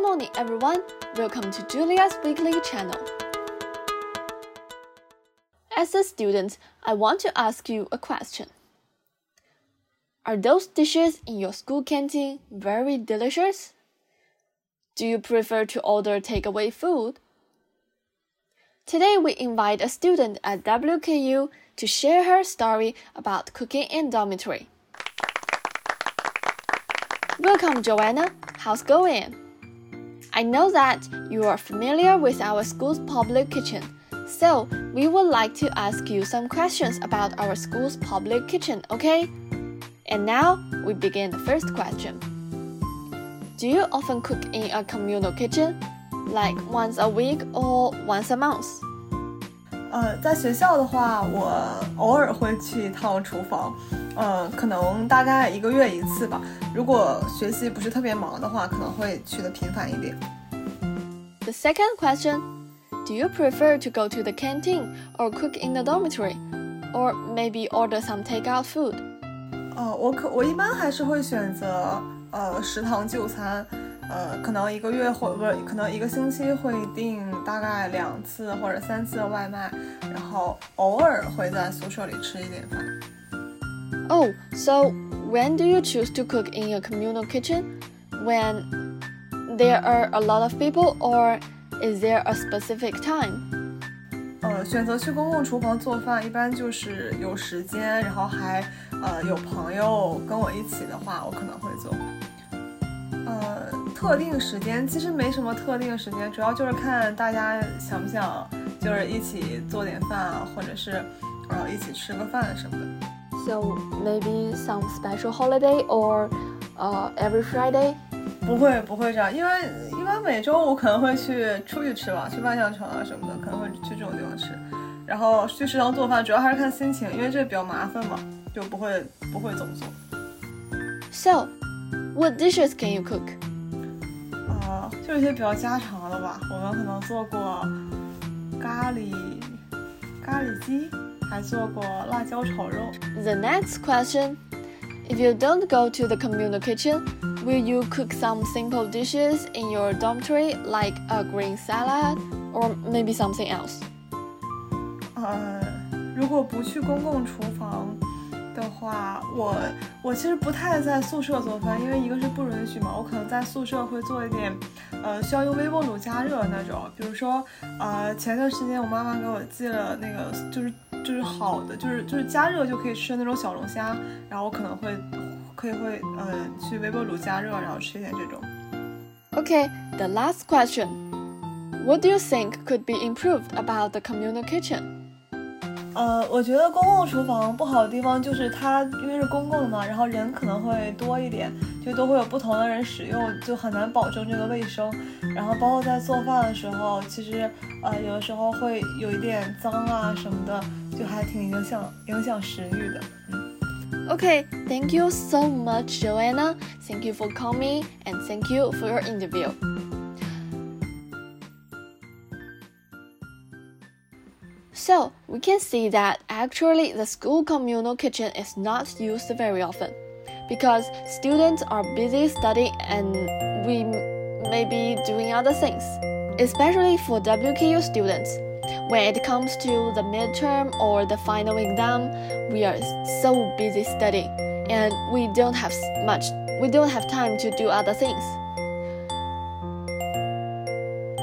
Good morning, everyone. Welcome to Julia's weekly channel. As a student, I want to ask you a question. Are those dishes in your school canteen very delicious? Do you prefer to order takeaway food? Today, we invite a student at WKU to share her story about cooking in dormitory. Welcome, Joanna. How's going? I know that you are familiar with our school's public kitchen, so we would like to ask you some questions about our school's public kitchen, okay? And now we begin the first question. Do you often cook in a communal kitchen, like once a week or once a month? 呃，在学校的话，我偶尔会去一趟厨房， 呃，可能大概一个月一次吧。如果学习不是特别忙的话，可能会去的频繁一点。The second question Do you prefer to go to the canteen or cook in the dormitory? Or maybe order some takeout food? 呃，我可我一般还是会选择呃食堂就餐，呃，可能一个月或不是可能一个星期会订大概两次或者三次的外卖，然后偶尔会在宿舍里吃一点饭。Oh, so when do you choose to cook in a communal kitchen? When there are a lot of people, or is there a specific time? 呃，选择去公共厨房做饭，一般就是有时间，然后还呃有朋友跟我一起的话，我可能会做。呃，特定时间其实没什么特定时间，主要就是看大家想不想，就是一起做点饭啊，或者是呃一起吃个饭什么的。So maybe some special holiday or uh, every Friday? 不会不会这样，因为一般每周五可能会去出去吃吧，去万象城啊什么的，可能会去这种地方吃。然后去食堂做饭，主要还是看心情，因为这比较麻烦嘛，就不会不会总做。So, what dishes can you cook? 啊、就一些比较家常的吧。我们可能做过咖喱咖喱鸡，还做过辣椒炒肉。 The next question If you don't go to the communal kitchen, will you cook some simple dishes in your dormitory like a green salad or maybe something else? 呃，如果不去公共厨房的话，我我其实不太在宿舍做饭，因为一个是不允许嘛，我可能在宿舍会做一点，呃，需要用微波炉加热的那种，比如说，呃，前段时间我妈妈给我寄了那个，就是 就是好的，就是就是加热就可以吃的那种小龙虾，然后我可能会可以会呃去微波炉加热，然后吃一点这种。Okay, the last question. What do you think could be improved about the communal kitchen? 呃，我觉得公共厨房不好的地方就是它因为是公共的嘛，然后人可能会多一点，就都会有不同的人使用，就很难保证这个卫生。然后包括在做饭的时候，其实呃有的时候会有一点脏啊什么的，就还挺影响影响食欲的。嗯， Okay, thank you so much, Joanna. Thank you for coming and thank you for your interview. So, we can see that actually the school communal kitchen is not used very often because students are busy studying and we may be doing other things, especially for WKU students. When it comes to the midterm or the final exam, we are so busy studying and we don't have much we don't have time to do other things.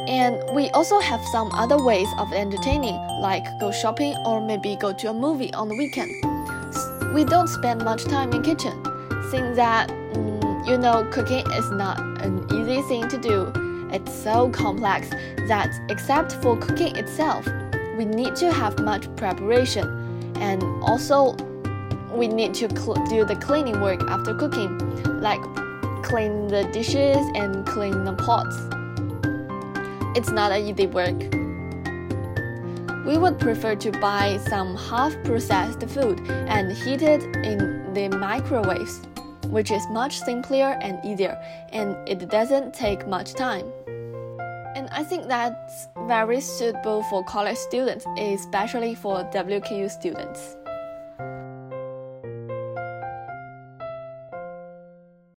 And we also have some other ways of entertaining, like go shopping or maybe go to a movie on the weekend. We don't spend much time in kitchen, since that mm, you know cooking is not an easy thing to do. It's so complex that except for cooking itself, we need to have much preparation, and also we need to do the cleaning work after cooking, like clean the dishes and clean the pots. It's not an easy work. We would prefer to buy some half processed food and heat it in the microwaves, which is much simpler and easier, and it doesn't take much time. And I think that's very suitable for college students, especially for WKU students.